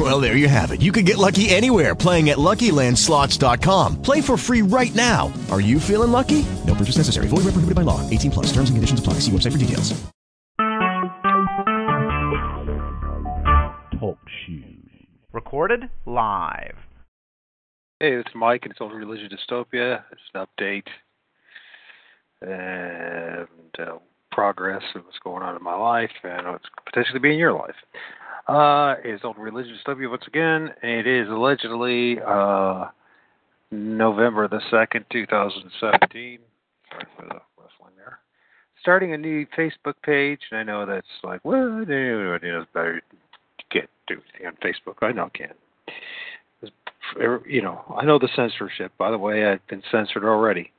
Well, there you have it. You can get lucky anywhere playing at LuckyLandSlots.com. Play for free right now. Are you feeling lucky? No purchase necessary. Void where prohibited by law. 18 plus. Terms and conditions apply. See website for details. Talk shoes. Recorded live. Hey, it's Mike, and it's Old Religion Dystopia. It's an update and uh, progress of what's going on in my life and what's potentially be in your life. Uh, it's Old Religion Dystopia once again. It is allegedly uh, November the 2nd, 2017. Sorry for the there. Starting a new Facebook page, and I know that's like, well, knows better. You can't on Facebook. I know I can't you know, I know the censorship. By the way, I've been censored already.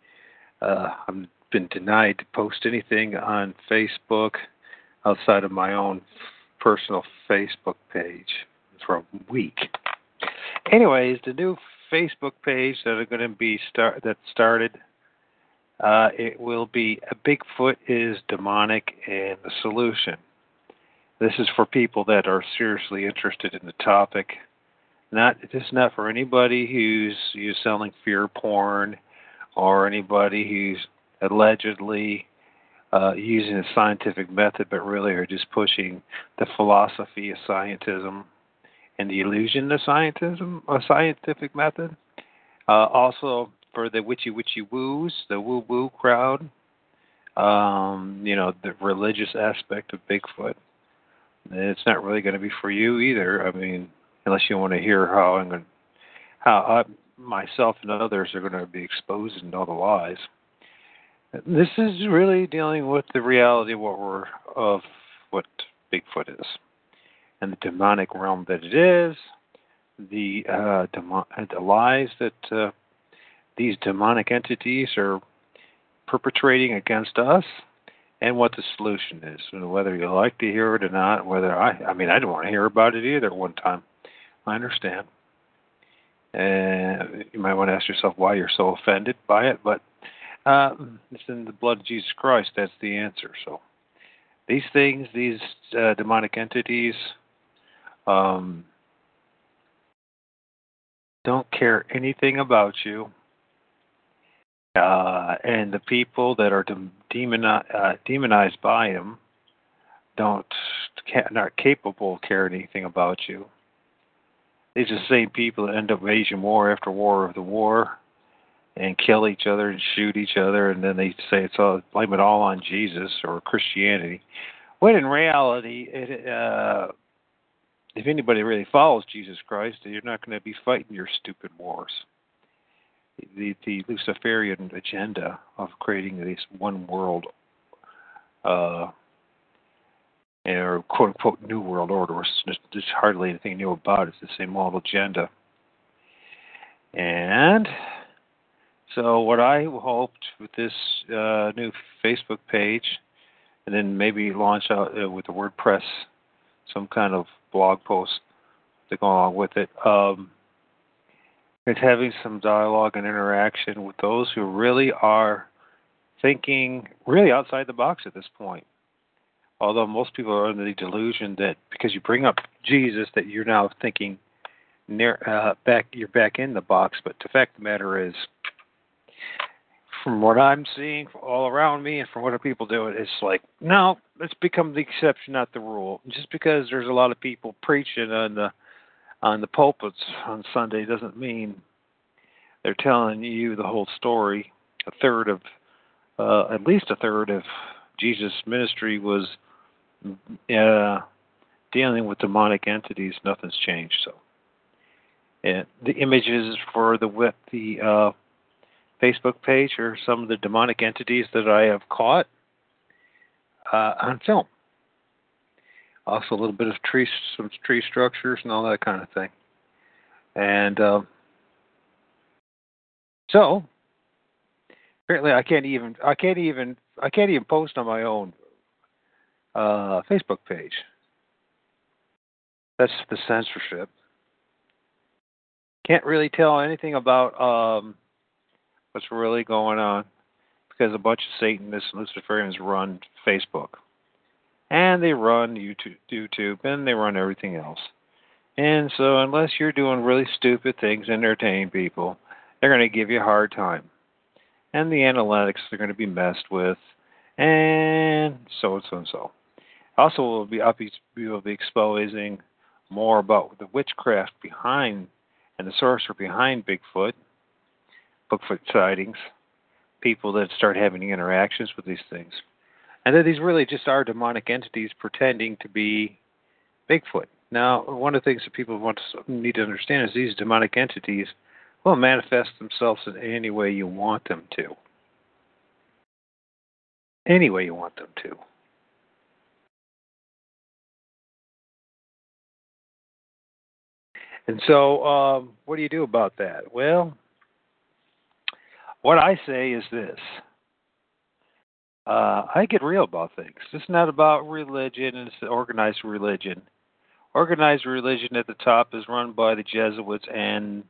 Uh, I've been denied to post anything on Facebook outside of my own personal Facebook page for a week. Anyways, the new Facebook page that are going to be start that started. Uh, it will be a Bigfoot is demonic and the solution. This is for people that are seriously interested in the topic not this is not for anybody who's who's selling fear porn or anybody who's allegedly uh, using a scientific method, but really are just pushing the philosophy of scientism and the illusion of scientism, a scientific method. Uh, also for the witchy witchy woos, the woo woo crowd. Um, you know the religious aspect of Bigfoot. It's not really going to be for you either. I mean, unless you want to hear how I'm going, how I, myself and others are going to be exposed in all the lies. This is really dealing with the reality of what of what Bigfoot is, and the demonic realm that it is, the uh, demo- the lies that uh, these demonic entities are perpetrating against us, and what the solution is, and whether you like to hear it or not. Whether I, I mean, I didn't want to hear about it either one time. I understand. And you might want to ask yourself why you're so offended by it, but uh, it's in the blood of Jesus Christ. That's the answer. So these things, these uh, demonic entities, um, don't care anything about you. Uh, and the people that are demoni- uh, demonized by them don't not capable of caring anything about you. These are the same people that end up waging war after war of the war and kill each other and shoot each other, and then they say it's all blame it all on Jesus or Christianity. When in reality, it, uh, if anybody really follows Jesus Christ, you're not going to be fighting your stupid wars. The the Luciferian agenda of creating this one world uh, or quote unquote new world order. There's hardly anything new about it. It's the same old agenda. And so, what I hoped with this uh, new Facebook page, and then maybe launch out uh, with the WordPress, some kind of blog post to go along with it, um, having some dialogue and interaction with those who really are thinking really outside the box at this point although most people are under the delusion that because you bring up Jesus that you're now thinking near uh, back you're back in the box. But the fact of the matter is, from what I'm seeing all around me and from what other people do, it's like no, it's become the exception, not the rule. Just because there's a lot of people preaching on the on the pulpits on Sunday doesn't mean they're telling you the whole story. A third of, uh, at least a third of Jesus' ministry was uh, dealing with demonic entities, nothing's changed. So, and the images for the with the uh, Facebook page are some of the demonic entities that I have caught uh, on film. Also, a little bit of tree, some tree structures and all that kind of thing. And uh, so, apparently, I can't even I can't even I can't even post on my own uh, Facebook page. That's the censorship. Can't really tell anything about um, what's really going on because a bunch of Satanists and Luciferians run Facebook. And they run YouTube, YouTube and they run everything else. And so, unless you're doing really stupid things, entertaining people, they're going to give you a hard time. And the analytics are going to be messed with, and so and so and so. Also, we'll be, up, we will be exposing more about the witchcraft behind and the sorcerer behind Bigfoot, Bigfoot sightings, people that start having interactions with these things, and that these really just are demonic entities pretending to be Bigfoot. Now, one of the things that people want to need to understand is these demonic entities will manifest themselves in any way you want them to. Any way you want them to. And so, um, what do you do about that? Well, what I say is this uh, I get real about things. It's not about religion, it's organized religion. Organized religion at the top is run by the Jesuits and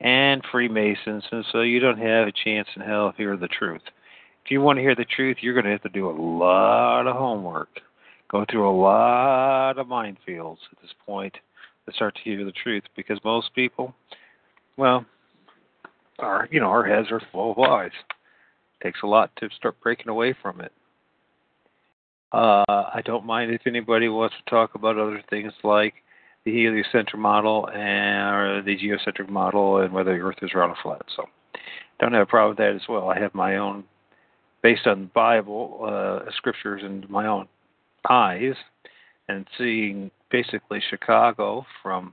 and Freemasons, and so you don't have a chance in hell to hear the truth. If you want to hear the truth, you're going to have to do a lot of homework, go through a lot of minefields at this point to start to hear the truth. Because most people, well, our you know our heads are full of lies. Takes a lot to start breaking away from it. Uh, I don't mind if anybody wants to talk about other things like the heliocentric model and the geocentric model and whether the Earth is round or flat. So, don't have a problem with that as well. I have my own, based on Bible, uh, scriptures and my own eyes, and seeing basically Chicago from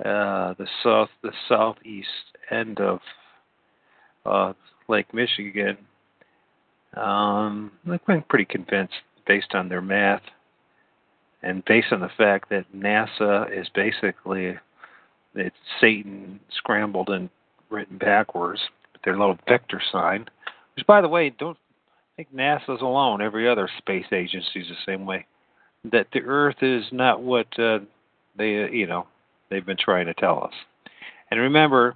uh, the south, the southeast end of uh, Lake Michigan. Um, I'm pretty convinced, based on their math, and based on the fact that NASA is basically it's Satan scrambled and written backwards with their little vector sign. Which, by the way, don't think NASA's alone. Every other space agency is the same way. That the Earth is not what uh, they, uh, you know, they've been trying to tell us. And remember,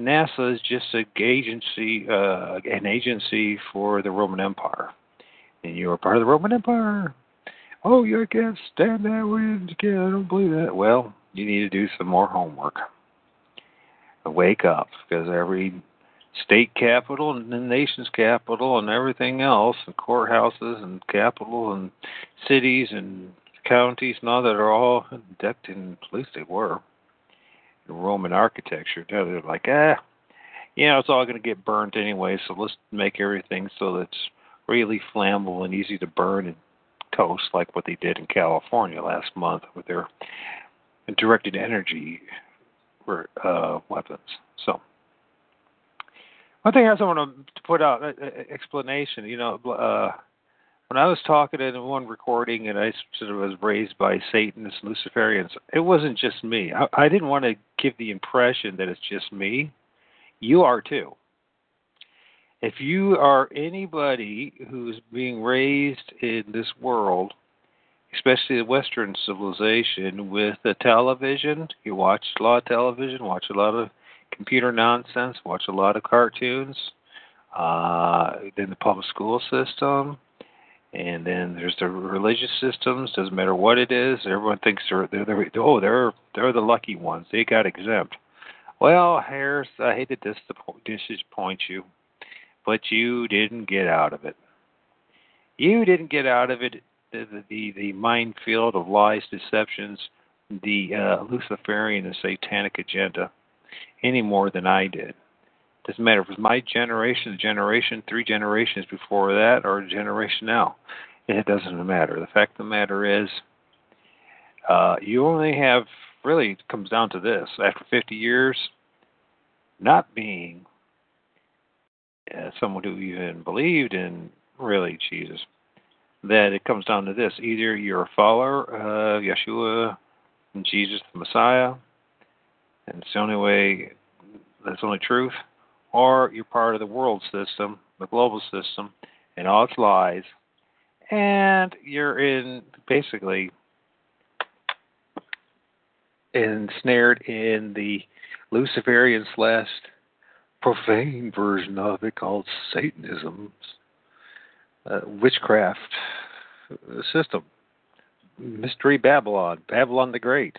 NASA is just an agency, uh, an agency for the Roman Empire, and you are part of the Roman Empire. Oh, you can't stand that wind. Can't. I don't believe that. Well, you need to do some more homework. Wake up, because every state capital and the nation's capital and everything else, and courthouses and capital and cities and counties all that are all decked in, at least they were, Roman architecture. They're like, ah, you know, it's all going to get burnt anyway, so let's make everything so that it's really flammable and easy to burn and toast, like what they did in California last month with their directed energy uh, weapons. So, one thing I want to put out uh, uh, explanation. You know, uh, when I was talking in one recording and I sort of was raised by Satanists, Luciferians, it wasn't just me. I, I didn't want to give the impression that it's just me. You are too. If you are anybody who's being raised in this world, especially the Western civilization, with the television, you watch a lot of television, watch a lot of computer nonsense, watch a lot of cartoons, uh, in the public school system, and then there's the religious systems. Doesn't matter what it is. Everyone thinks they're they're, they're oh they're they're the lucky ones. They got exempt. Well, Harris, I hate to disappoint you, but you didn't get out of it. You didn't get out of it the the, the minefield of lies, deceptions, the uh, Luciferian and satanic agenda any more than I did. Doesn't matter if it was my generation, the generation, three generations before that, or generation now. It doesn't matter. The fact of the matter is, uh, you only have really it comes down to this: after 50 years, not being uh, someone who even believed in really Jesus, that it comes down to this: either you're a follower of Yeshua and Jesus the Messiah, and it's the only way, that's the only truth, or you're part of the world system, the global system, and all its lies, and you're in basically ensnared in the Luciferian slash profane version of it called Satanism's uh, witchcraft system. Mystery Babylon, Babylon the Great.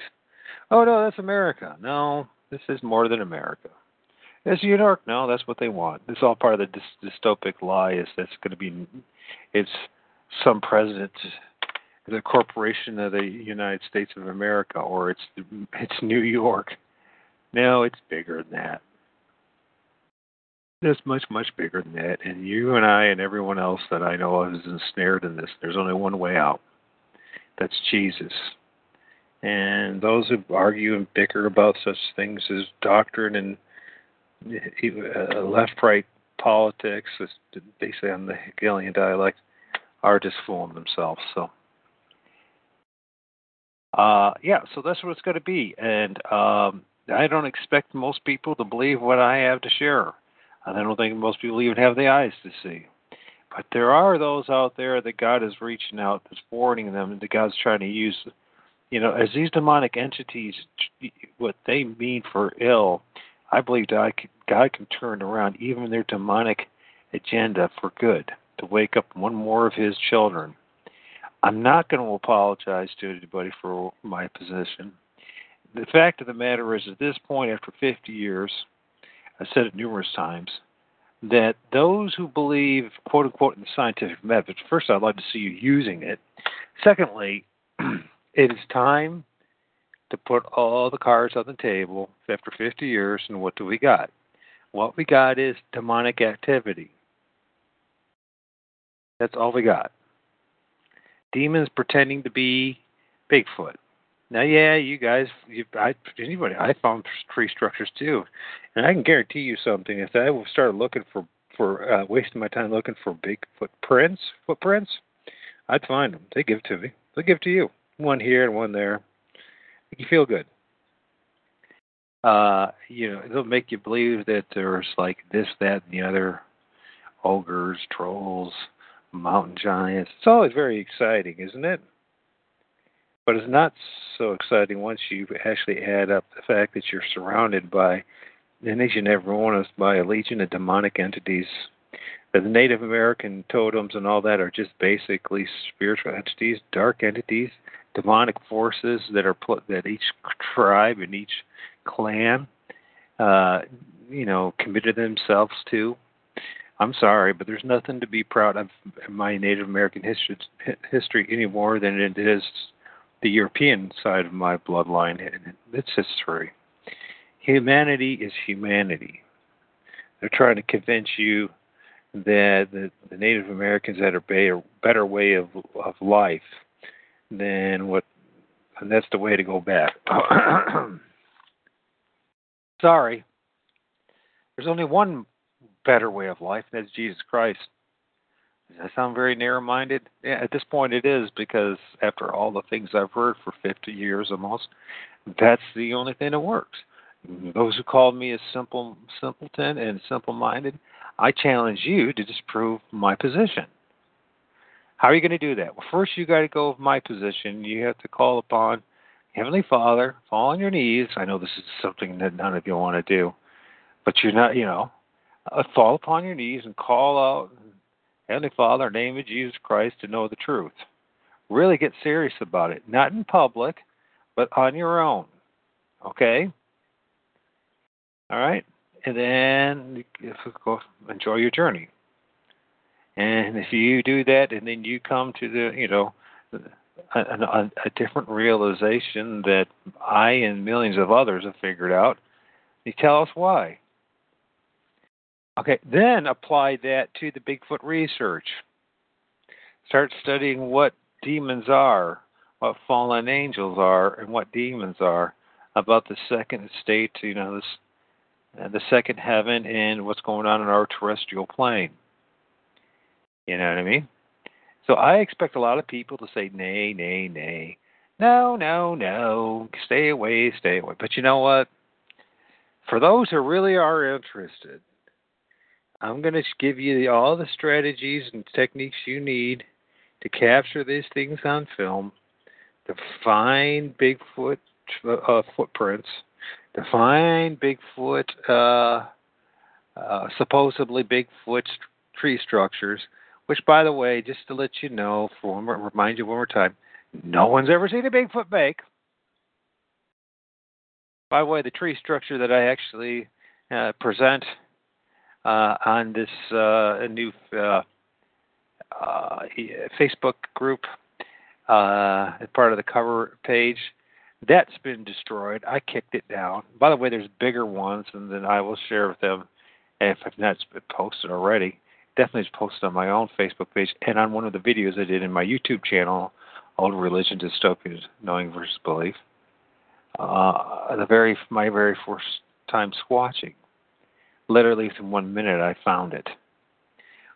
Oh no, that's America. No, this is more than America. It's New York. No, that's what they want. It's all part of the dystopic lie. Is that's going to be, it's some president, the corporation of the United States of America, or it's it's New York. No, it's bigger than that. It's much, much bigger than that. And you and I and everyone else that I know of is ensnared in this. There's only one way out. That's Jesus. And those who argue and bicker about such things as doctrine and left-right politics, basically on the Hegelian dialect, are just fooling themselves. So, uh, yeah, so that's what it's going to be. And um, I don't expect most people to believe what I have to share. And I don't think most people even have the eyes to see. But there are those out there that God is reaching out, that's warning them, that God's trying to use. You know, as these demonic entities, what they mean for ill, I believe God can, God can turn around even their demonic agenda for good to wake up one more of His children. I'm not going to apologize to anybody for my position. The fact of the matter is, at this point, after 50 years, I've said it numerous times, that those who believe, quote unquote, in the scientific method, first, I'd like to see you using it. Secondly, it is time to put all the cards on the table after 50 years, and what do we got? What we got is demonic activity. That's all we got. Demons pretending to be Bigfoot. Now, yeah, you guys, you, I, anybody, I found tree structures too, and I can guarantee you something. If I started looking for for uh, wasting my time looking for Bigfoot prints, footprints, I'd find them. They give to me. They give to you. One here and one there. You feel good. Uh, you know, they'll make you believe that there's like this, that, and the other ogres, trolls, mountain giants. It's always very exciting, isn't it? But it's not so exciting once you actually add up the fact that you're surrounded by, and each and every one of us, by a legion of demonic entities. The Native American totems and all that are just basically spiritual entities, dark entities, demonic forces that are put that each tribe and each clan, uh, you know, committed themselves to. I'm sorry, but there's nothing to be proud of in my Native American history, history any more than it is the European side of my bloodline and its history. Humanity is humanity. They're trying to convince you that the, Native Americans had a better, better way of of life than what, and that's the way to go back. Sorry, there's only one better way of life, and that's Jesus Christ. Does that sound very narrow minded? Yeah, at this point it is because after all the things I've heard for 50 years almost, that's the only thing that works. Those who call me a simple simpleton and simple minded, I challenge you to disprove my position. How are you going to do that? Well, first you got to go with my position. You have to call upon Heavenly Father, fall on your knees. I know this is something that none of you want to do, but you're not, you know, uh, fall upon your knees and call out Heavenly Father, name of Jesus Christ, to know the truth. Really get serious about it. Not in public, but on your own. Okay? All right? And then go enjoy your journey. And if you do that, and then you come to the, you know, a, a, a different realization that I and millions of others have figured out, you tell us why. Okay, then apply that to the Bigfoot research. Start studying what demons are, what fallen angels are, and what demons are about the second state, you know, this, uh, the second heaven, and what's going on in our terrestrial plane. You know what I mean? So I expect a lot of people to say, nay, nay, nay. No, no, no. Stay away, stay away. But you know what? For those who really are interested, I'm going to give you all the strategies and techniques you need to capture these things on film, to find Bigfoot uh, footprints, to find Bigfoot, uh, uh, supposedly Bigfoot tree structures, which, by the way, just to let you know, for one more, remind you one more time, no one's ever seen a Bigfoot bake. By the way, the tree structure that I actually uh, present uh, on this uh, new uh, uh, Facebook group uh, as part of the cover page, that's been destroyed. I kicked it down. By the way, there's bigger ones, and then I will share with them if it's not been posted already. Definitely is posted on my own Facebook page and on one of the videos I did in my YouTube channel, Old Religion Dystopian Knowing versus Belief uh, the very my very first time squatching. Literally, within one minute, I found it.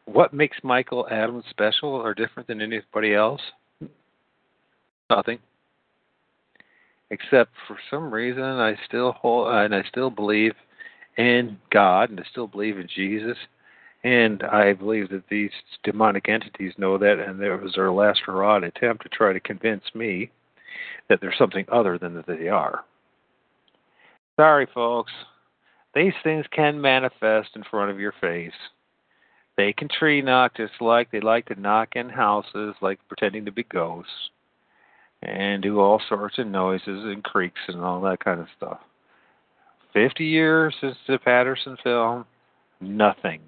What makes Michael Adams special or different than anybody else? Nothing. Except for some reason, I still hold and I still believe in God and I still believe in Jesus. And I believe that these demonic entities know that, and there was their last hurrah attempt to try to convince me that there's something other than that they are. Sorry, folks. These things can manifest in front of your face. They can tree knock just like they like to knock in houses, like pretending to be ghosts, and do all sorts of noises and creaks and all that kind of stuff. Fifty years since the Patterson film, nothing.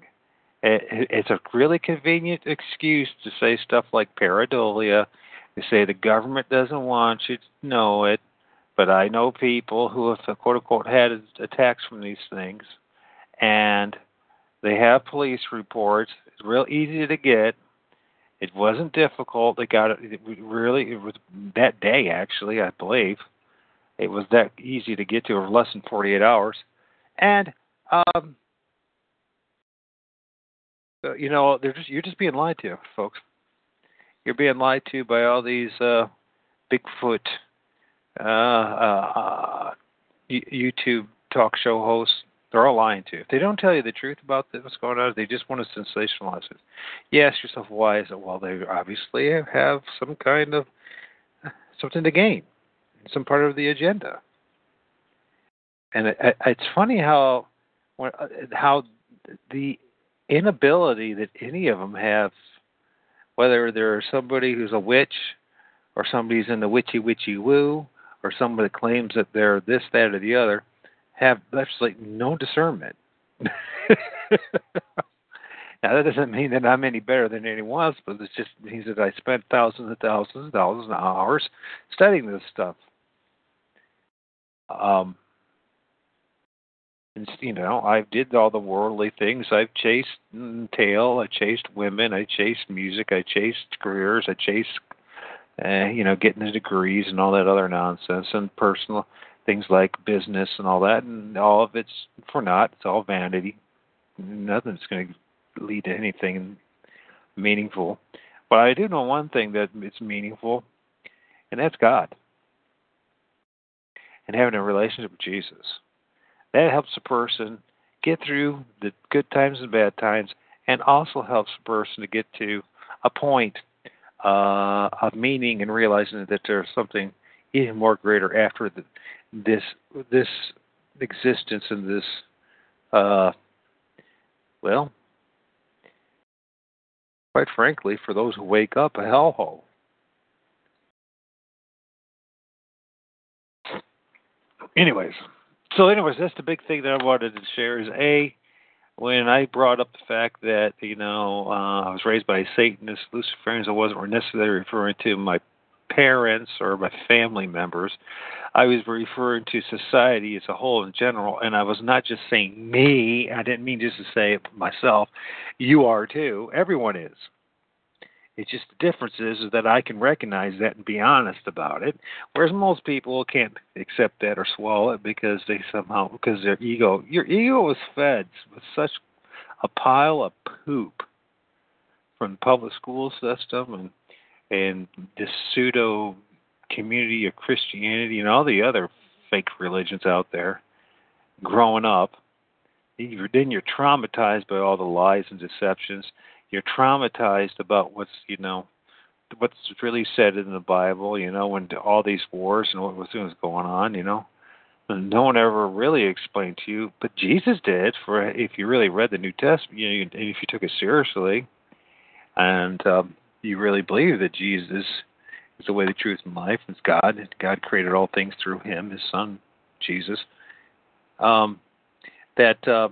It's a really convenient excuse to say stuff like pareidolia they say the government doesn't want you to know it, but I know people who have quote unquote had attacks from these things, and they have police reports. It's real easy to get. It wasn't difficult. They got it, it really. It was that day actually, I believe. It was that easy to get to, or less than 48 hours, and um, you know, they're just you're just being lied to, folks. You're being lied to by all these uh, Bigfoot uh, uh, YouTube talk show hosts. They're all lying to you. If they don't tell you the truth about what's going on, they just want to sensationalize it. You ask yourself, why is it? Well, they obviously have some kind of something to gain, some part of the agenda. And it, it's funny how how the inability that any of them have whether they're somebody who's a witch or somebody's in the witchy witchy woo or somebody claims that they're this, that, or the other, have absolutely no discernment. now that doesn't mean that I'm any better than anyone else, but it just means that I spent thousands and thousands and thousands of hours studying this stuff. Um, you know, I did all the worldly things. I've chased tail, I chased women, I chased music, I chased careers, I chased, uh, you know, getting the degrees and all that other nonsense, and personal things like business and all that, and all of it's for naught. It's all vanity. Nothing's going to lead to anything meaningful. But I do know one thing that it's meaningful, and that's God and having a relationship with Jesus. That helps a person get through the good times and bad times, and also helps a person to get to a point uh, of meaning and realizing that there's something even more greater after the, this this existence and this uh, well, quite frankly, for those who wake up, a hellhole. Anyways, so, anyways, that's the big thing that I wanted to share is a when I brought up the fact that you know uh, I was raised by Satanists, Luciferians, I wasn't necessarily referring to my parents or my family members. I was referring to society as a whole in general, and I was not just saying me. I didn't mean just to say myself. You are too. Everyone is. It's just the difference is, is that I can recognize that and be honest about it, whereas most people can't accept that or swallow it because they somehow because their ego your ego is fed with such a pile of poop from the public school system and and this pseudo community of Christianity and all the other fake religions out there growing up. Then you're traumatized by all the lies and deceptions you're traumatized about what's you know what's really said in the Bible. You know, when all these wars and what was going on. You know, and no one ever really explained to you, but Jesus did. For if you really read the New Testament, you know, and if you took it seriously, and um, you really believe that Jesus is the way, the truth, and life, is God, and God created all things through Him, His Son, Jesus. Um, that uh,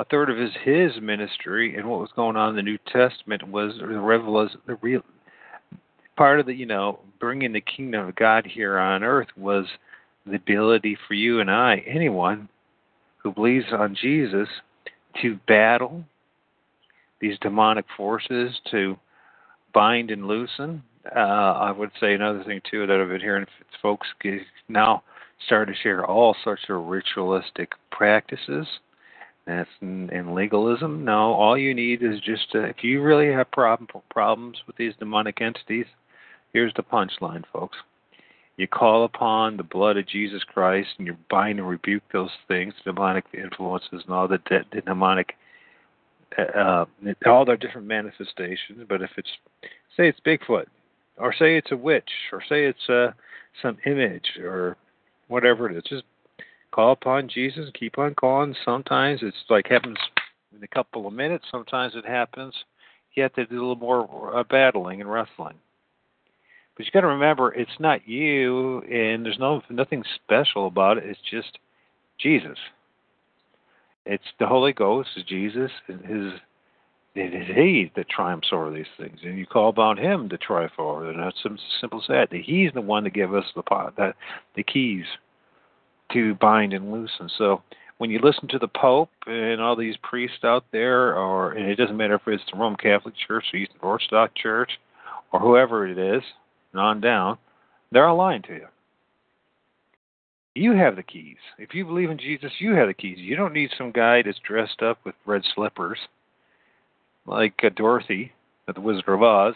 a third of his his ministry and what was going on in the New Testament was the revelation, the real part of the you know bringing the kingdom of God here on earth was the ability for you and I, anyone who believes on Jesus, to battle these demonic forces, to bind and loosen. Uh, I would say another thing too that I've been hearing folks now start to share all sorts of ritualistic practices. In legalism. No, all you need is just uh, if you really have problem, problems with these demonic entities, here's the punchline, folks. You call upon the blood of Jesus Christ and you bind and rebuke those things, demonic influences and all the, de- the demonic, uh, all their different manifestations. But if it's, say it's Bigfoot, or say it's a witch, or say it's uh, some image, or whatever it is. Just call upon Jesus, keep on calling. Sometimes it's like happens in a couple of minutes. Sometimes it happens. You have to do a little more uh, battling and wrestling. But you got to remember, it's not you, and there's no nothing special about it. It's just Jesus. It's the Holy Ghost, Jesus, and His. It is He that triumphs over these things, and you call upon Him to triumph over. And that's simple as that. He's the one that give us the pot, that the keys to bind and loosen. So when you listen to the Pope and all these priests out there, or and it doesn't matter if it's the Roman Catholic Church, the Eastern Orthodox Church, or whoever it is, and on down, they're all lying to you. You have the keys. If you believe in Jesus, you have the keys. You don't need some guy that's dressed up with red slippers, like uh, Dorothy at the Wizard of Oz,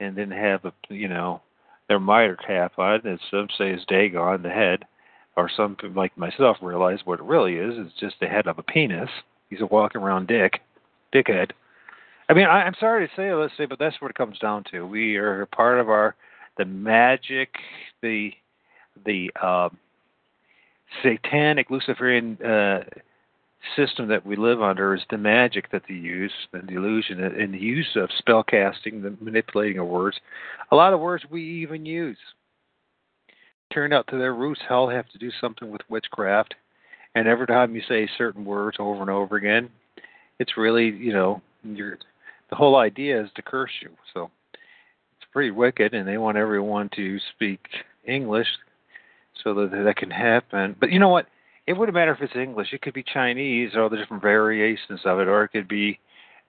and then have a you know their mitre cap on, and some say is Dagon, the head or some like myself realize what it really is. It's just the head of a penis. He's a walking around dick, dickhead. I mean, I, I'm sorry to say, let's say, but that's what it comes down to. We are part of our the magic, the the uh, satanic Luciferian uh, system that we live under is the magic that they use, the illusion, and the use of spell casting, the manipulating of words. A lot of words we even use turned out to their roots hell have to do something with witchcraft. And every time you say certain words over and over again, it's really, you know, you're the whole idea is to curse you. So it's pretty wicked, and they want everyone to speak English so that that can happen. But you know what? It wouldn't matter if it's English. It could be Chinese or the different variations of it, or it could be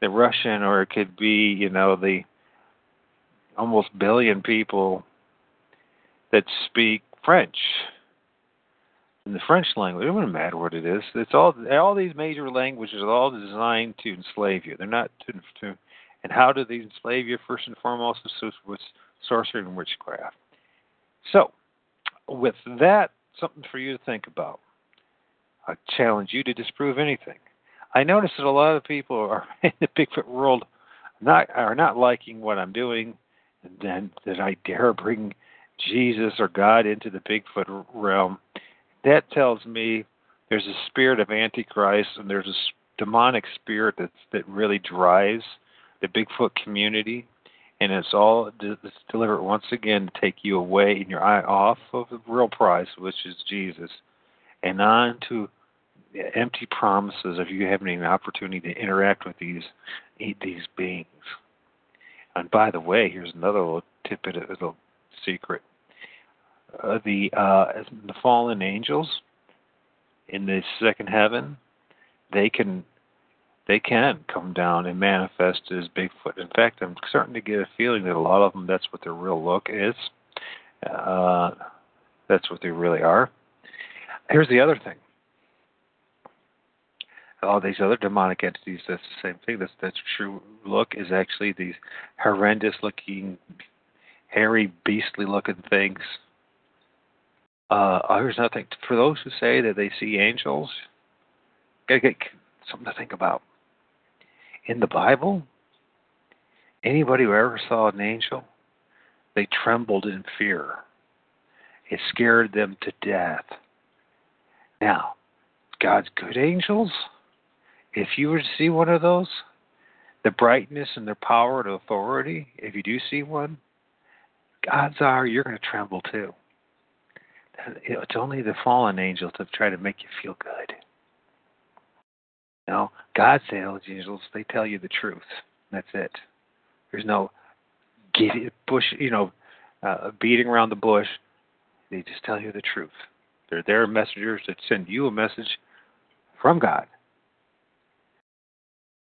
the Russian, or it could be, you know, the almost billion people that speak French. In the French language, it wouldn't matter what it is. It's all all these major languages are all designed to enslave you. They're not to, to and how do they enslave you? First and foremost, with sorcery and witchcraft. So, with that, something for you to think about. I challenge you to disprove anything. I notice that a lot of people are in the Bigfoot world not are not liking what I'm doing, and then that I dare bring Jesus or God into the Bigfoot realm, that tells me there's a spirit of Antichrist and there's a demonic spirit that's, that really drives the Bigfoot community. And it's all it's delivered once again to take you away and your eye off of the real prize, which is Jesus, and on to empty promises of you having an opportunity to interact with these these beings. And by the way, here's another little tidbit, a little secret. Uh, the uh, the fallen angels in the second heaven, they can they can come down and manifest as Bigfoot. In fact, I'm starting to get a feeling that a lot of them that's what their real look is. Uh, that's what they really are. Here's the other thing. All these other demonic entities, that's the same thing. That's that's true look is actually these horrendous looking hairy, beastly looking things. Uh, there's nothing for those who say that they see angels. Gotta get something to think about. In the Bible, Anybody who ever saw an angel, they trembled in fear. It scared them to death. Now, God's good angels, if you were to see one of those, the brightness and their power and authority, if you do see one, odds are you're going to tremble too. It's only the fallen angels that try to make you feel good. No, God's angels, they tell you the truth. That's it. There's no bush, you know, uh, beating around the bush. They just tell you the truth. They're their messengers that send you a message from God.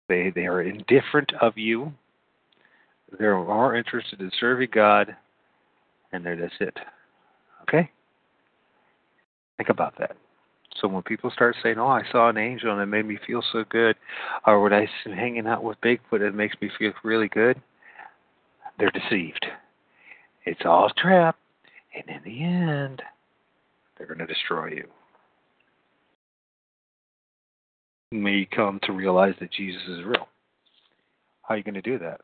They they are indifferent of you. They're more interested in serving God, and they're that's it. Okay. Think about that. So when people start saying, "Oh, I saw an angel and it made me feel so good," or when I am hanging out with Bigfoot, it makes me feel really good, they're deceived. It's all a trap, and in the end, they're going to destroy you. You may come to realize that Jesus is real. How are you going to do that?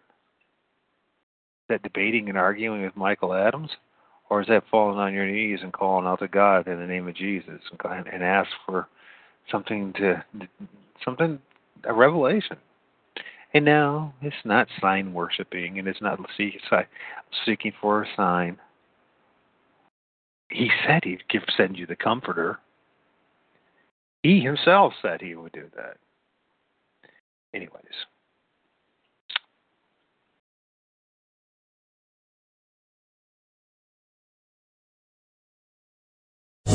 That debating and arguing with Michael Adams? Or is that falling on your knees and calling out to God in the name of Jesus and, and ask for something to, something, a revelation? And now it's not sign worshiping and it's not seeking for a sign. He said he'd give, send you the Comforter. He himself said he would do that. Anyways.